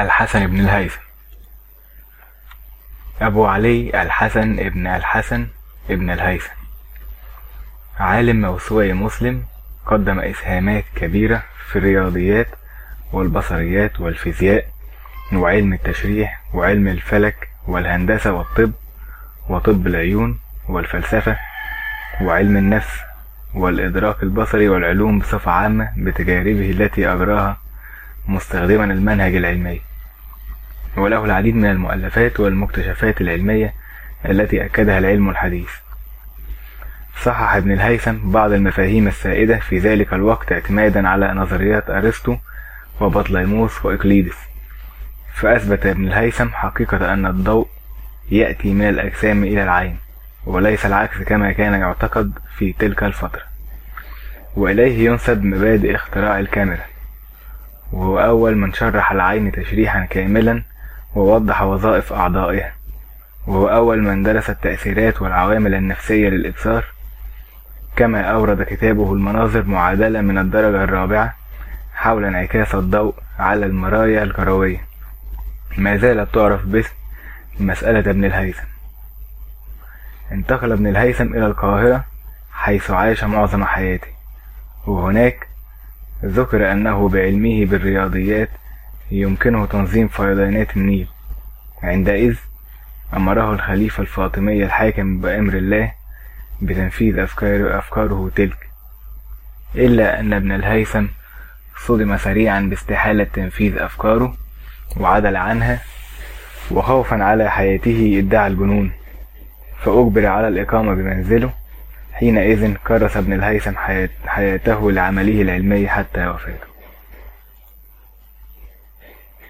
الحسن بن الهيثم. أبو علي الحسن ابن الحسن ابن الهيثم. عالم موسوعي مسلم قدم إسهامات كبيرة في الرياضيات والبصريات والفيزياء وعلم التشريح وعلم الفلك والهندسة والطب وطب العيون والفلسفة وعلم النفس والإدراك البصري والعلوم بصفة عامة بتجاربه التي أجراها مستخدما المنهج العلمي. وله العديد من المؤلفات والمكتشفات العلمية التي أكدها العلم الحديث. صحح ابن الهيثم بعض المفاهيم السائدة في ذلك الوقت اعتمادا على نظريات أرسطو وبطليموس وإقليدس. فأثبت ابن الهيثم حقيقة أن الضوء يأتي من الأجسام إلى العين وليس العكس كما كان يعتقد في تلك الفترة. وإليه ينسب مبادئ اختراع الكاميرا. وهو أول من شرح العين تشريحا كاملا ووضح وظائف أعضائها وهو أول من درس التأثيرات والعوامل النفسية للإبصار. كما أورد كتابه المناظر معادلة من الدرجة الرابعة حول انعكاس الضوء على المرايا الكروية. ما زالت تعرف باسم مسألة ابن الهيثم. انتقل ابن الهيثم إلى القاهرة حيث عاش معظم حياته. وهناك ذكر أنه بعلمه بالرياضيات يمكنه تنظيم فيضانات النيل. عندئذ أمره الخليفة الفاطمي الحاكم بأمر الله بتنفيذ أفكار أفكاره تلك إلا أن ابن الهيثم صدم سريعا باستحالة تنفيذ أفكاره وعدل عنها وخوفا على حياته ادعى الجنون فأجبر على الإقامة بمنزله حينئذ كرس ابن الهيثم حياته لعمله العلمي حتى وفاته.